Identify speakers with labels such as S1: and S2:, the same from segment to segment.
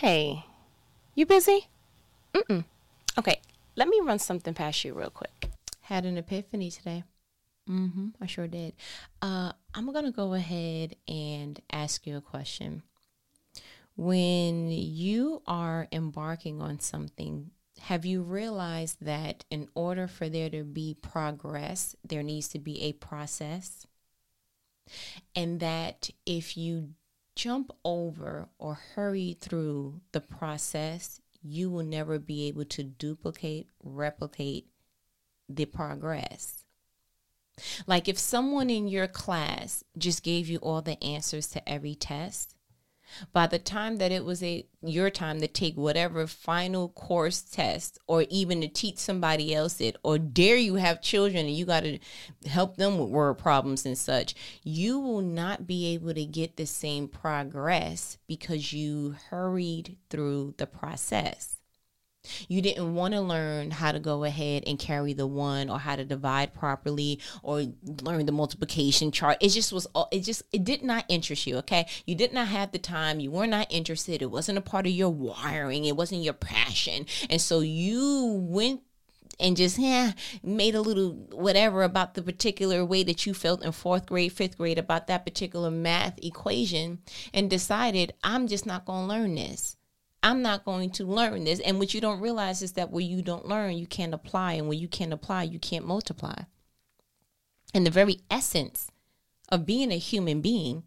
S1: Hey, you busy? Mm-mm. Okay, let me run something past you real quick.
S2: Had an epiphany today. Mm-hmm, I sure did. Uh, I'm gonna go ahead and ask you a question. When you are embarking on something, have you realized that in order for there to be progress, there needs to be a process? And that if you jump over or hurry through the process, you will never be able to duplicate, replicate the progress. Like if someone in your class just gave you all the answers to every test, by the time that it was a your time to take whatever final course test or even to teach somebody else it or dare you have children and you got to help them with word problems and such you will not be able to get the same progress because you hurried through the process you didn't want to learn how to go ahead and carry the one or how to divide properly or learn the multiplication chart. It just was, it just, it did not interest you. Okay. You did not have the time. You were not interested. It wasn't a part of your wiring. It wasn't your passion. And so you went and just yeah made a little whatever about the particular way that you felt in fourth grade fifth grade about that particular math equation and decided i'm just not going to learn this I'm not going to learn this. And what you don't realize is that where you don't learn, you can't apply. And when you can't apply, you can't multiply. And the very essence of being a human being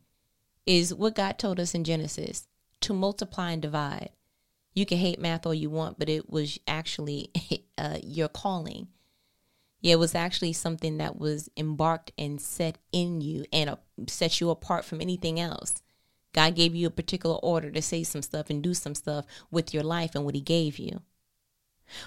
S2: is what God told us in Genesis to multiply and divide. You can hate math all you want, but it was actually uh, your calling. Yeah, it was actually something that was embarked and set in you and uh, set you apart from anything else. God gave you a particular order to say some stuff and do some stuff with your life and what He gave you.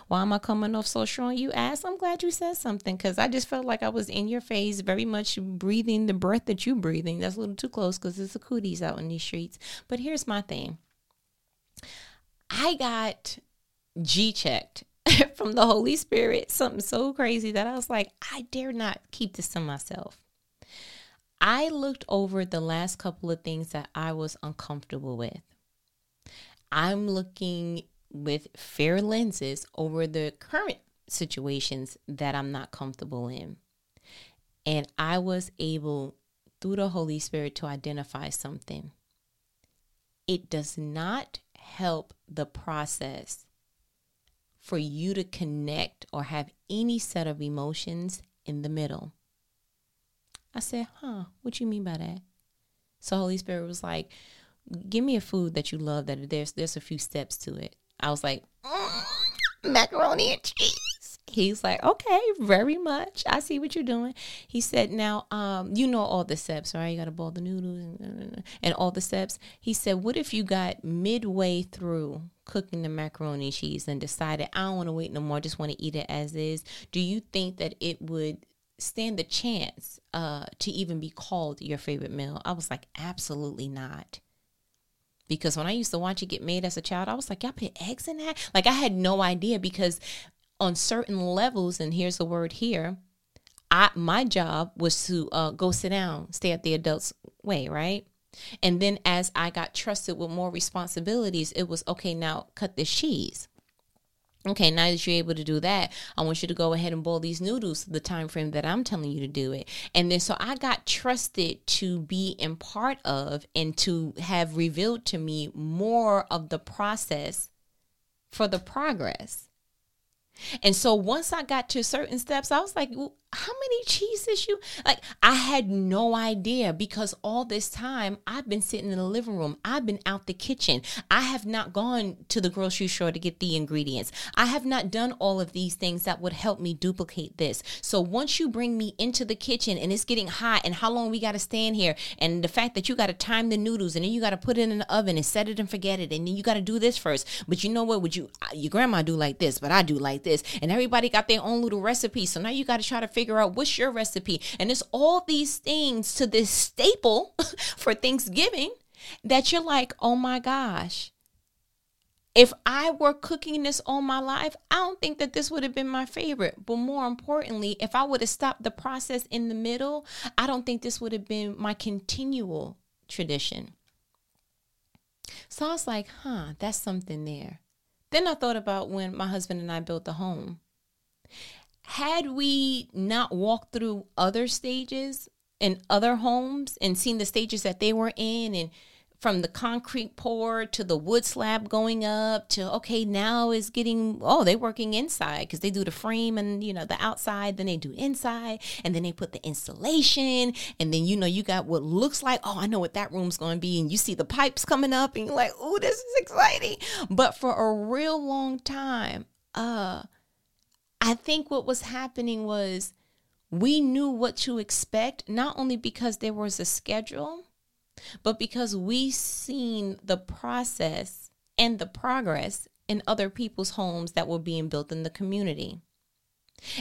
S2: Why am I coming off so strong? You asked. I'm glad you said something because I just felt like I was in your face, very much breathing the breath that you're breathing. That's a little too close because it's the cooties out in these streets. But here's my thing. I got G checked from the Holy Spirit, something so crazy that I was like, I dare not keep this to myself. I looked over the last couple of things that I was uncomfortable with. I'm looking with fair lenses over the current situations that I'm not comfortable in. And I was able, through the Holy Spirit, to identify something. It does not help the process for you to connect or have any set of emotions in the middle. I said, huh, what you mean by that? So Holy Spirit was like, give me a food that you love that there's there's a few steps to it. I was like, mm, macaroni and cheese. He's like, okay, very much. I see what you're doing. He said, now, um, you know all the steps, right? You got to boil the noodles and, and all the steps. He said, what if you got midway through cooking the macaroni and cheese and decided, I don't want to wait no more, I just want to eat it as is? Do you think that it would stand the chance uh, to even be called your favorite meal? I was like, absolutely not. Because when I used to watch it get made as a child, I was like, y'all put eggs in that? Like, I had no idea because on certain levels, and here's the word here, I my job was to uh, go sit down, stay at the adults' way, right? And then as I got trusted with more responsibilities, it was okay, now cut this cheese. Okay, now that you're able to do that, I want you to go ahead and boil these noodles the time frame that I'm telling you to do it. And then so I got trusted to be in part of and to have revealed to me more of the process for the progress. And so once I got to certain steps, I was like, well, how many cheeses you like? I had no idea because all this time I've been sitting in the living room, I've been out the kitchen, I have not gone to the grocery store to get the ingredients. I have not done all of these things that would help me duplicate this. So once you bring me into the kitchen and it's getting hot, and how long we got to stand here, and the fact that you got to time the noodles, and then you got to put it in the oven and set it and forget it, and then you got to do this first. But you know what? Would you your grandma do like this, but I do like this, and everybody got their own little recipe. So now you got to try to figure figure out what's your recipe. And it's all these things to this staple for Thanksgiving that you're like, oh my gosh. If I were cooking this all my life, I don't think that this would have been my favorite. But more importantly, if I would have stopped the process in the middle, I don't think this would have been my continual tradition. So I was like, huh, that's something there. Then I thought about when my husband and I built the home. Had we not walked through other stages in other homes and seen the stages that they were in and from the concrete pour to the wood slab going up to okay now is getting oh they're working inside because they do the frame and you know the outside then they do inside and then they put the insulation and then you know you got what looks like oh i know what that room's going to be and you see the pipes coming up and you're like oh this is exciting. But for a real long time uh i think what was happening was we knew what to expect not only because there was a schedule but because we seen the process and the progress in other people's homes that were being built in the community.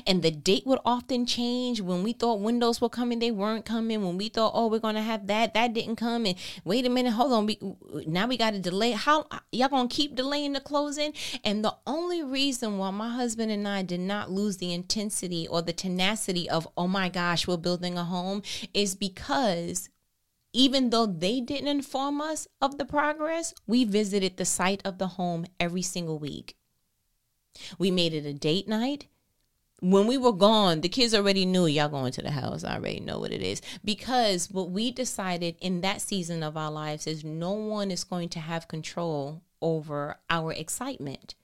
S2: And the date would often change. When we thought windows were coming, they weren't coming. When we thought, oh, we're gonna have that, that didn't come. And wait a minute, hold on. We, now we got to delay. How y'all gonna keep delaying the closing? And the only reason why my husband and I did not lose the intensity or the tenacity of, oh my gosh, we're building a home, is because even though they didn't inform us of the progress, we visited the site of the home every single week. We made it a date night. When we were gone, the kids already knew y'all going to the house. I already know what it is. Because what we decided in that season of our lives is no one is going to have control over our excitement.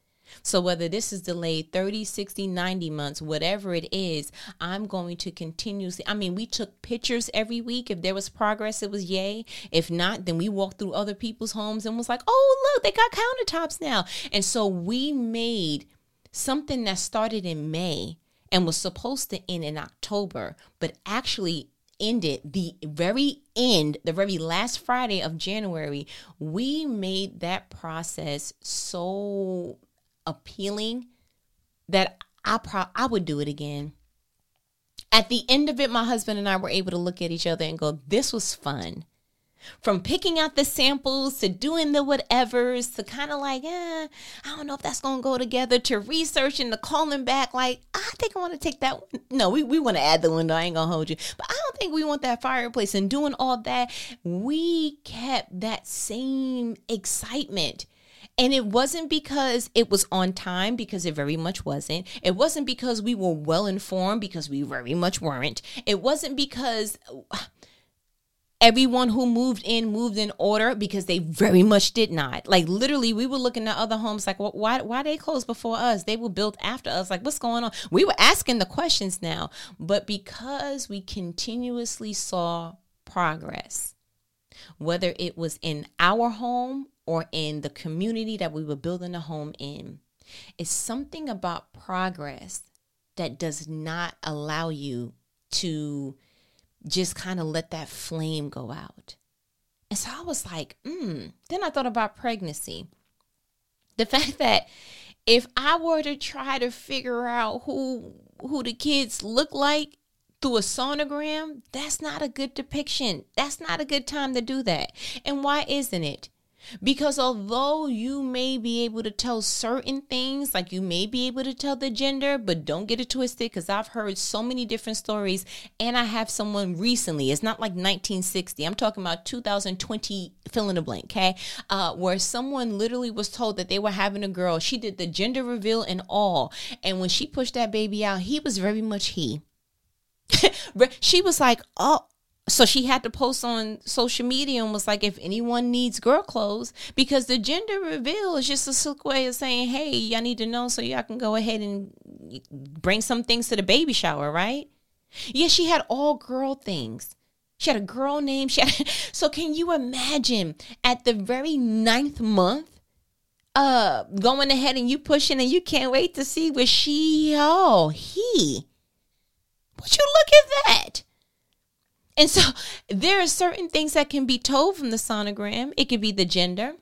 S2: So, whether this is delayed 30, 60, 90 months, whatever it is, I'm going to continuously. I mean, we took pictures every week. If there was progress, it was yay. If not, then we walked through other people's homes and was like, oh, look, they got countertops now. And so we made something that started in May and was supposed to end in October, but actually ended the very end, the very last Friday of January. We made that process so appealing that I pro- I would do it again. At the end of it, my husband and I were able to look at each other and go, "This was fun." From picking out the samples to doing the whatevers to kind of like, eh, I don't know if that's gonna go together to researching to calling back, like, I think I want to take that one. No, we, we want to add the window. I ain't gonna hold you. But I don't think we want that fireplace and doing all that. We kept that same excitement and it wasn't because it was on time, because it very much wasn't. It wasn't because we were well informed, because we very much weren't. It wasn't because everyone who moved in moved in order because they very much did not. Like literally, we were looking at other homes like, well, why why they closed before us? They were built after us. Like, what's going on? We were asking the questions now, but because we continuously saw progress, whether it was in our home or in the community that we were building a home in. It's something about progress that does not allow you to just kind of let that flame go out. And so I was like, hmm. Then I thought about pregnancy. The fact that if I were to try to figure out who who the kids look like through a sonogram, that's not a good depiction. That's not a good time to do that. And why isn't it? Because although you may be able to tell certain things, like you may be able to tell the gender, but don't get it twisted because I've heard so many different stories. And I have someone recently, it's not like 1960, I'm talking about 2020, fill in the blank, okay? Uh, where someone literally was told that they were having a girl. She did the gender reveal and all. And when she pushed that baby out, he was very much he. she was like, oh, so she had to post on social media and was like, if anyone needs girl clothes, because the gender reveal is just a slick way of saying, hey, y'all need to know so y'all can go ahead and bring some things to the baby shower, right? Yeah, she had all girl things. She had a girl name. She had, so can you imagine at the very ninth month, uh, going ahead and you pushing and you can't wait to see what she, oh, he. Would you look at that? And so there are certain things that can be told from the sonogram. It could be the gender.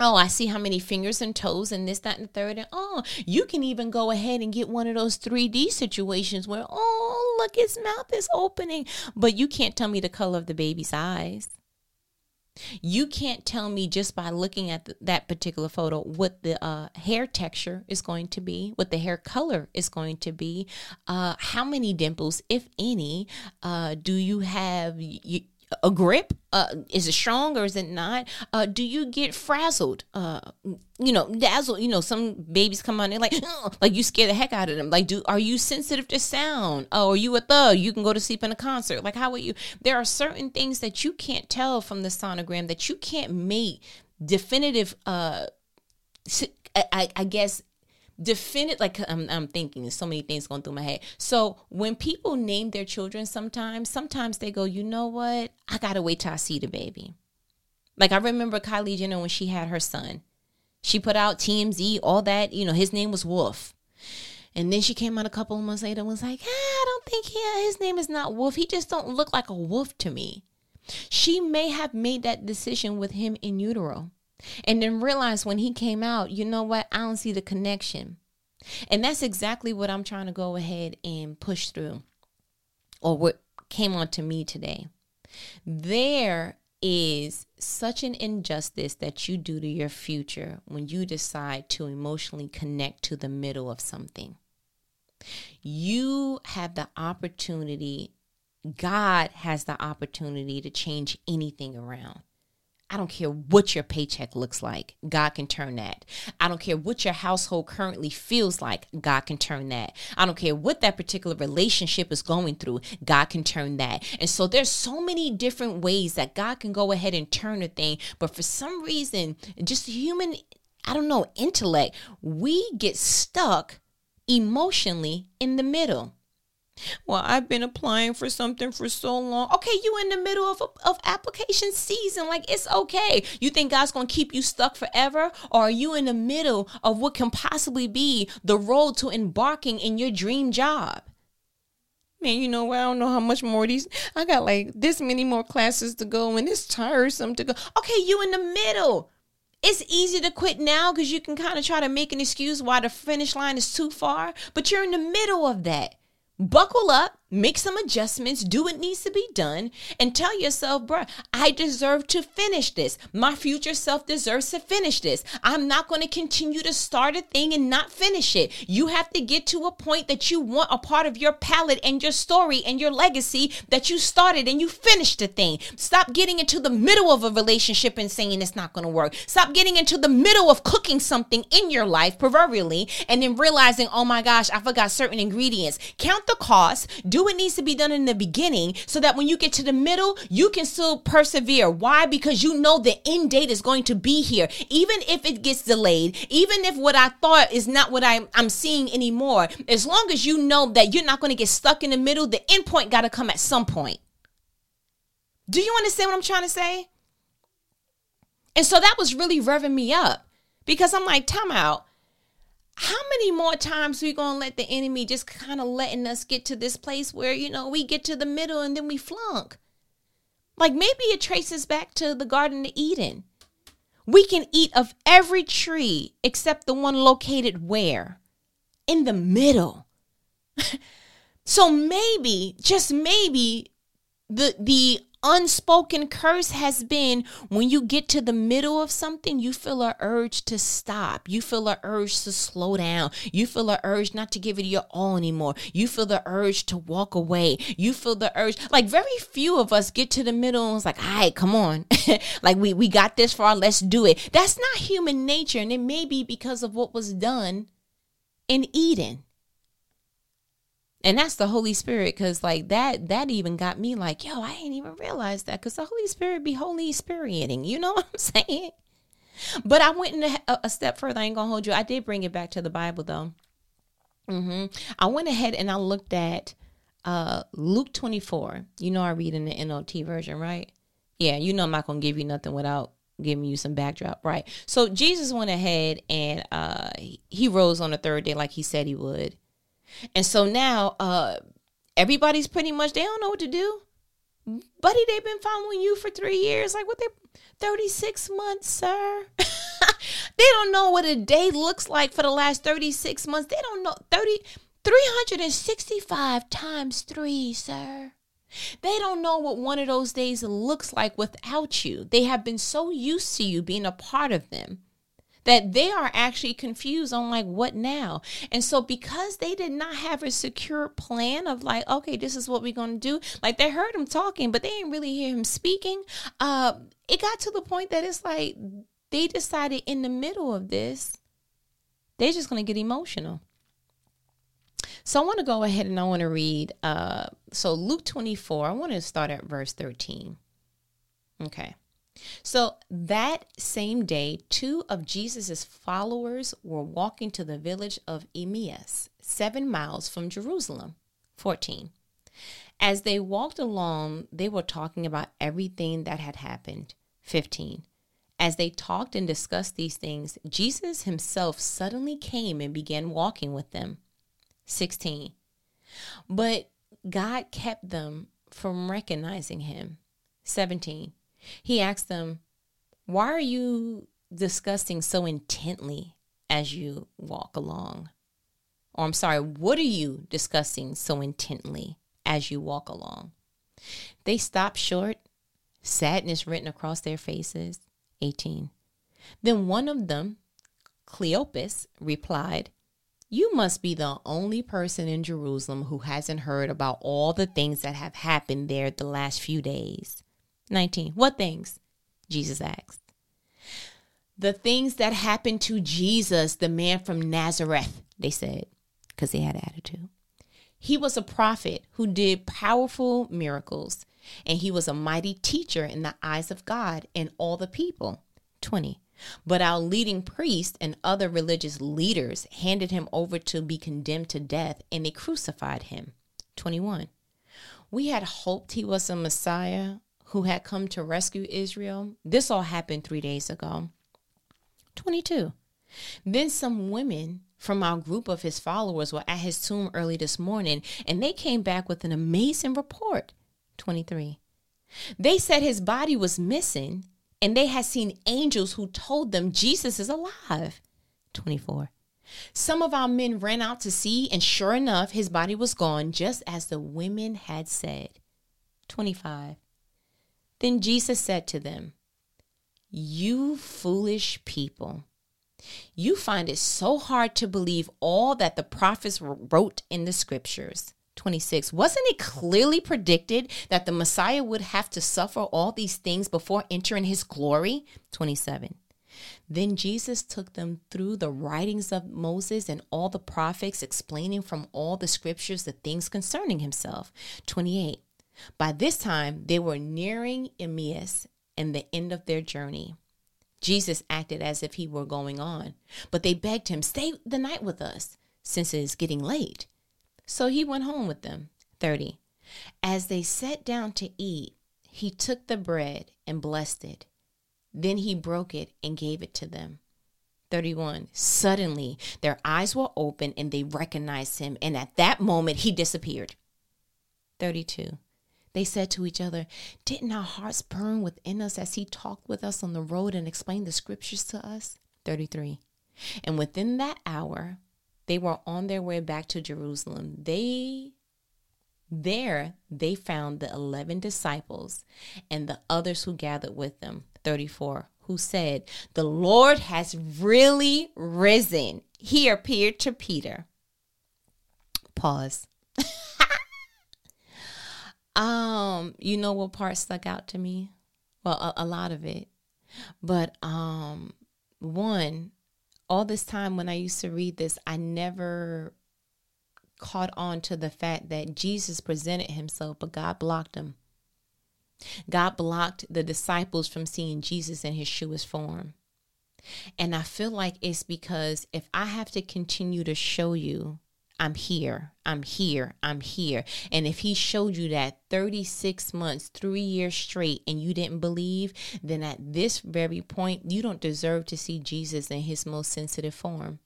S2: Oh, I see how many fingers and toes and this, that, and the third. And oh, you can even go ahead and get one of those 3D situations where, oh, look, his mouth is opening. But you can't tell me the color of the baby's eyes. You can't tell me just by looking at the, that particular photo what the uh, hair texture is going to be, what the hair color is going to be, uh, how many dimples, if any, uh, do you have. You, a grip? Uh, is it strong or is it not? Uh, do you get frazzled? Uh, you know, dazzled. You know, some babies come on they're like, like you scare the heck out of them. Like, do are you sensitive to sound? Oh, are you a thug? You can go to sleep in a concert. Like, how are you? There are certain things that you can't tell from the sonogram that you can't make definitive. Uh, I, I guess definitive like I'm, I'm thinking there's so many things going through my head. So when people name their children sometimes sometimes they go you know what? I gotta wait till i see the baby. Like i remember kylie jenner when she had her son. She put out tmz all that you know his name was wolf. And then she came out a couple of months later and was like ah, i don't think yeah, his name is not wolf. He just don't look like a wolf to me. She may have made that decision with him in utero and then realize when he came out, you know what? I don't see the connection. And that's exactly what I'm trying to go ahead and push through, or what came on to me today. There is such an injustice that you do to your future when you decide to emotionally connect to the middle of something. You have the opportunity, God has the opportunity to change anything around. I don't care what your paycheck looks like. God can turn that. I don't care what your household currently feels like. God can turn that. I don't care what that particular relationship is going through. God can turn that. And so there's so many different ways that God can go ahead and turn a thing. But for some reason, just human, I don't know, intellect, we get stuck emotionally in the middle. Well, I've been applying for something for so long. Okay, you in the middle of of application season. Like it's okay. You think God's to keep you stuck forever or are you in the middle of what can possibly be the road to embarking in your dream job? Man, you know what? I don't know how much more these. I got like this many more classes to go and it's tiresome to go. Okay, you in the middle. It's easy to quit now because you can kind of try to make an excuse why the finish line is too far, but you're in the middle of that buckle up make some adjustments, do what needs to be done, and tell yourself, bruh, I deserve to finish this. My future self deserves to finish this. I'm not going to continue to start a thing and not finish it. You have to get to a point that you want a part of your palette and your story and your legacy that you started and you finished the thing. Stop getting into the middle of a relationship and saying it's not going to work. Stop getting into the middle of cooking something in your life, proverbially, and then realizing, oh my gosh, I forgot certain ingredients. Count the cost. Do do what needs to be done in the beginning so that when you get to the middle, you can still persevere. Why? Because you know the end date is going to be here. Even if it gets delayed, even if what I thought is not what I'm, I'm seeing anymore, as long as you know that you're not going to get stuck in the middle, the end point got to come at some point. Do you understand what I'm trying to say? And so that was really revving me up because I'm like, time out how many more times we gonna let the enemy just kind of letting us get to this place where you know we get to the middle and then we flunk? Like maybe it traces back to the garden of eden. We can eat of every tree except the one located where? In the middle. So maybe just maybe the the unspoken curse has been when you get to the middle of something, you feel a urge to stop. You feel a urge to slow down. You feel a urge not to give it your all anymore. You feel the urge to walk away. You feel the urge. Like very few of us get to the middle and it's like, all right, come on. like we, we got this far, let's do it. That's not human nature. And it may be because of what was done in Eden and that's the holy spirit because like that that even got me like yo i ain't even realized that because the holy spirit be holy spiriting you know what i'm saying? But i went in a, a, step further i ain't gonna hold you i did bring it back to the bible though. Mm-hmm. i went ahead and i looked at uh luke 24 you know i read in the NLT version right? Yeah you know i'm not gonna give you nothing without giving you some backdrop right? So jesus went ahead and uh he rose on the third day like he said he would and so now uh everybody's pretty much they don't know what to do. Buddy, they've been following you for three years. Like what they 36 months, sir. they don't know what a day looks like for the last 36 months. They don't know 30 365 times 3, sir. They don't know what one of those days looks like without you. They have been so used to you being a part of them that they are actually confused on like what now. And so because they did not have a secure plan of like, okay, this is what we're going to do. Like they heard him talking, but they didn't really hear him speaking. Uh, it got to the point that it's like they decided in the middle of this, they're just going to get emotional. So I want to go ahead and I want to read. Uh, so Luke 24, I want to start at verse 13. Okay. So that same day, two of Jesus' followers were walking to the village of Emmaus, seven miles from Jerusalem. 14. As they walked along, they were talking about everything that had happened. 15. As they talked and discussed these things, Jesus himself suddenly came and began walking with them. 16. But God kept them from recognizing him. 17. He asked them, Why are you discussing so intently as you walk along? Or I'm sorry, what are you discussing so intently as you walk along? They stopped short, sadness written across their faces. 18. Then one of them, Cleopas, replied, You must be the only person in Jerusalem who hasn't heard about all the things that have happened there the last few days. 19. What things? Jesus asked. The things that happened to Jesus, the man from Nazareth, they said, because they had attitude. He was a prophet who did powerful miracles, and he was a mighty teacher in the eyes of God and all the people. 20. But our leading priests and other religious leaders handed him over to be condemned to death, and they crucified him. 21. We had hoped he was a Messiah who had come to rescue Israel. This all happened three days ago. 22. Then some women from our group of his followers were at his tomb early this morning, and they came back with an amazing report. 23. They said his body was missing, and they had seen angels who told them Jesus is alive. 24. Some of our men ran out to see, and sure enough, his body was gone, just as the women had said. 25. Then Jesus said to them, You foolish people, you find it so hard to believe all that the prophets wrote in the scriptures. 26. Wasn't it clearly predicted that the Messiah would have to suffer all these things before entering his glory? 27. Then Jesus took them through the writings of Moses and all the prophets, explaining from all the scriptures the things concerning himself. 28. By this time, they were nearing Emmaus and the end of their journey. Jesus acted as if he were going on, but they begged him, Stay the night with us, since it is getting late. So he went home with them. 30. As they sat down to eat, he took the bread and blessed it. Then he broke it and gave it to them. 31. Suddenly, their eyes were open and they recognized him, and at that moment, he disappeared. 32. They said to each other, Didn't our hearts burn within us as he talked with us on the road and explained the scriptures to us? 33. And within that hour, they were on their way back to Jerusalem. They there they found the 11 disciples and the others who gathered with them, 34, who said, The Lord has really risen. He appeared to Peter. Pause. Um, you know what part stuck out to me? Well, a, a lot of it. But um one, all this time when I used to read this, I never caught on to the fact that Jesus presented himself, but God blocked him. God blocked the disciples from seeing Jesus in his truest form. And I feel like it's because if I have to continue to show you I'm here, I'm here, I'm here. And if he showed you that 36 months, three years straight, and you didn't believe, then at this very point, you don't deserve to see Jesus in his most sensitive form.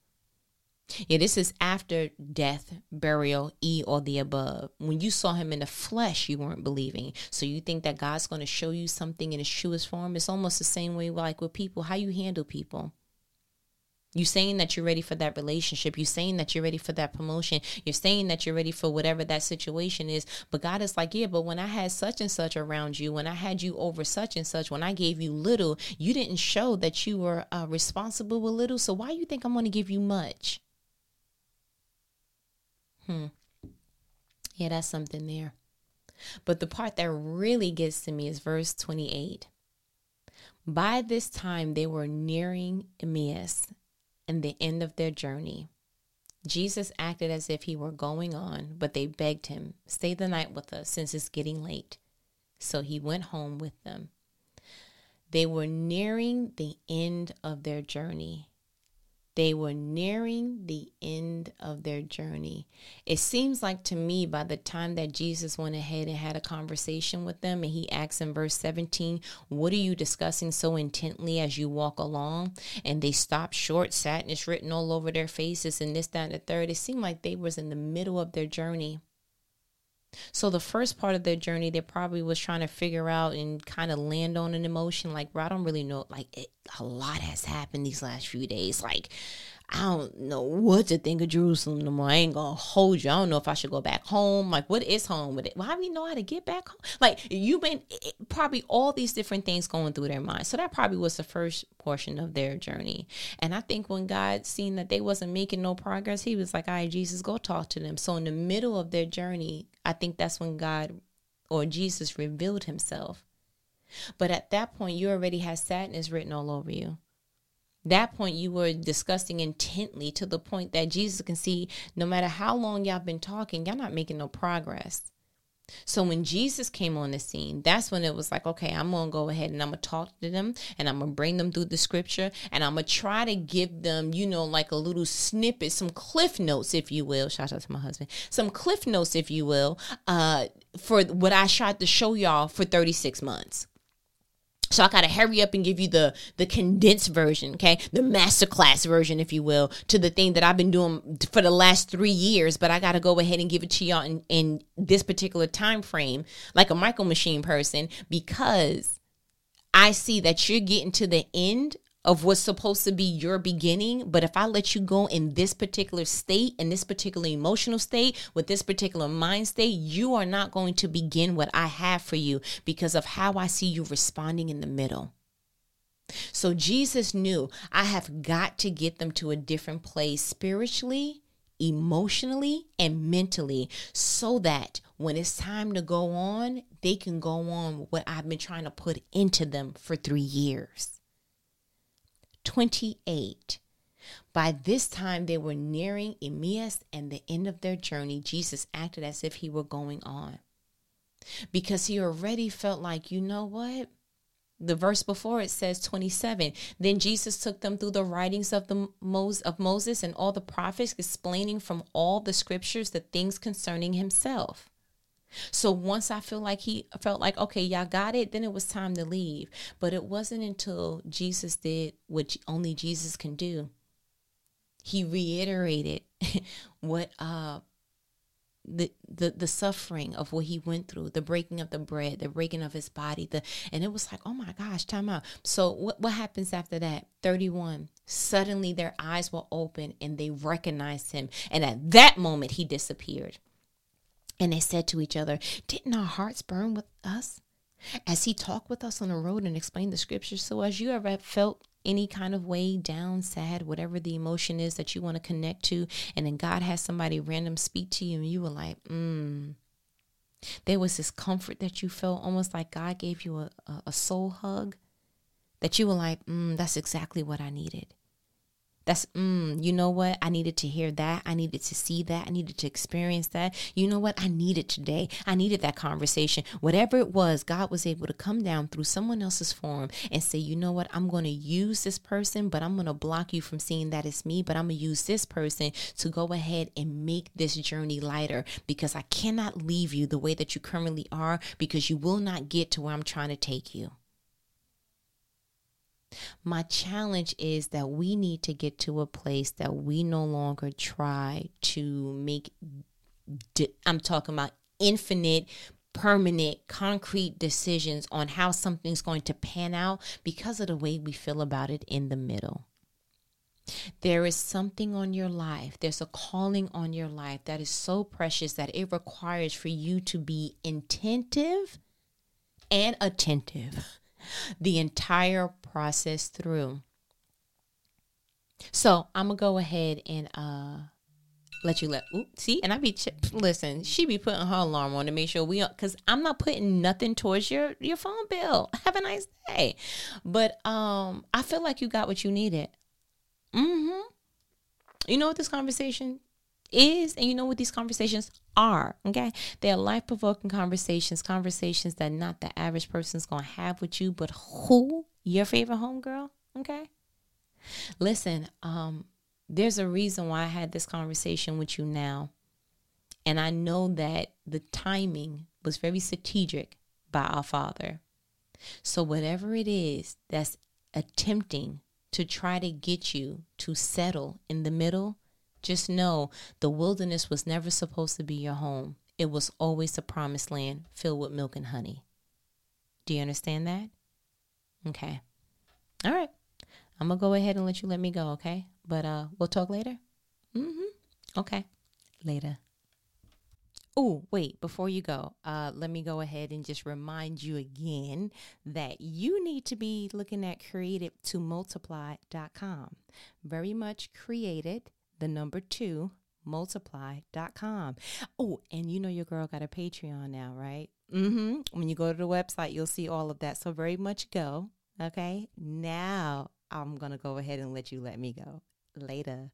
S2: Yeah, this is after death, burial, E or the above. When you saw him in the flesh, you weren't believing. So you think that God's going to show you something in his truest form? It's almost the same way like with people, how you handle people. You saying that you're ready for that relationship. You saying that you're ready for that promotion. You're saying that you're ready for whatever that situation is. But God is like, yeah, but when I had such and such around you, when I had you over such and such, when I gave you little, you didn't show that you were uh, responsible with little. So why you think I'm going to give you much? Hmm. Yeah, that's something there. But the part that really gets to me is verse 28. By this time, they were nearing Emmaus and the end of their journey. Jesus acted as if he were going on, but they begged him, Stay the night with us since it's getting late. So he went home with them. They were nearing the end of their journey. They were nearing the end of their journey. It seems like to me, by the time that Jesus went ahead and had a conversation with them, and he asks in verse 17, What are you discussing so intently as you walk along? And they stopped short, sadness written all over their faces, and this, that, and the third. It seemed like they was in the middle of their journey. So the first part of their journey, they probably was trying to figure out and kind of land on an emotion. Like, bro, I don't really know. Like, it, a lot has happened these last few days. Like, I don't know what to think of Jerusalem no more. I ain't gonna hold you. I don't know if I should go back home. Like, what is home with it? Why do we know how to get back home? Like, you've been it, probably all these different things going through their mind. So that probably was the first portion of their journey. And I think when God seen that they wasn't making no progress, He was like, "All right, Jesus, go talk to them." So in the middle of their journey, I think that's when God or Jesus revealed Himself. But at that point, you already had sadness written all over you that point you were discussing intently to the point that Jesus can see no matter how long y'all been talking, y'all not making no progress. So when Jesus came on the scene, that's when it was like, okay, I'm going to go ahead and I'm going to talk to them and I'm going to bring them through the scripture and I'm going to try to give them, you know, like a little snippet, some cliff notes, if you will. Shout out to my husband. Some cliff notes, if you will, uh, for what I tried to show y'all for 36 months. So I gotta hurry up and give you the the condensed version, okay, the masterclass version, if you will, to the thing that I've been doing for the last three years. But I gotta go ahead and give it to y'all in, in this particular time frame, like a micro machine person, because I see that you're getting to the end of what's supposed to be your beginning. But if I let you go in this particular state, in this particular emotional state, with this particular mind state, you are not going to begin what I have for you because of how I see you responding in the middle. So Jesus knew I have got to get them to a different place spiritually, emotionally, and mentally so that when it's time to go on, they can go on what I've been trying to put into them for three years. 28. By this time, they were nearing Emmaus and the end of their journey. Jesus acted as if he were going on because he already felt like, you know what? The verse before it says 27. Then Jesus took them through the writings of the of Moses and all the prophets, explaining from all the scriptures the things concerning himself. So once I feel like he felt like, okay, y'all got it, then it was time to leave. But it wasn't until Jesus did what only Jesus can do. He reiterated what uh the, the the suffering of what he went through, the breaking of the bread, the breaking of his body, the and it was like, oh my gosh, time out. So what what happens after that? 31. Suddenly their eyes were open and they recognized him. And at that moment he disappeared. And they said to each other, Didn't our hearts burn with us as he talked with us on the road and explained the scriptures? So, as you ever felt any kind of way down, sad, whatever the emotion is that you want to connect to, and then God has somebody random speak to you, and you were like, mm. There was this comfort that you felt, almost like God gave you a, a, a soul hug, that you were like, mm, that's exactly what I needed. That's, mm, you know what? I needed to hear that. I needed to see that. I needed to experience that. You know what? I needed today. I needed that conversation. Whatever it was, God was able to come down through someone else's form and say, you know what? I'm going to use this person, but I'm going to block you from seeing that it's me. But I'm going to use this person to go ahead and make this journey lighter because I cannot leave you the way that you currently are because you will not get to where I'm trying to take you. My challenge is that we need to get to a place that we no longer try to make, I'm talking about infinite permanent, concrete decisions on how something's going to pan out because of the way we feel about it in the middle. There is something on your life, there's a calling on your life that is so precious that it requires for you to be intentive and attentive the entire process through. So I'm gonna go ahead and uh let you let ooh, see and I be ch- listen she be putting her alarm on to make sure we because I'm not putting nothing towards your your phone bill. Have a nice day. But um I feel like you got what you needed. Mm-hmm. You know what this conversation is and you know what these conversations are okay they are life-provoking conversations conversations that not the average person's gonna have with you but who your favorite homegirl okay listen um there's a reason why I had this conversation with you now. And I know that the timing was very strategic by our Father. So, whatever it is that's attempting to try to get you to settle in the middle, just know the wilderness was never supposed to be your home. It was always a promised land filled with milk and honey. Do you understand that? Okay. All right. I'm going to go ahead and let you let me go, okay? But uh we'll talk later. Mhm. Okay. Later. Oh, wait, before you go, uh, let me go ahead and just remind you again that you need to be looking at created2multiply.com. Very much created, the number two, multiply.com. Oh, and you know your girl got a Patreon now, right? Mm-hmm. When you go to the website, you'll see all of that. So very much go. Okay. Now I'm going to go ahead and let you let me go. Later.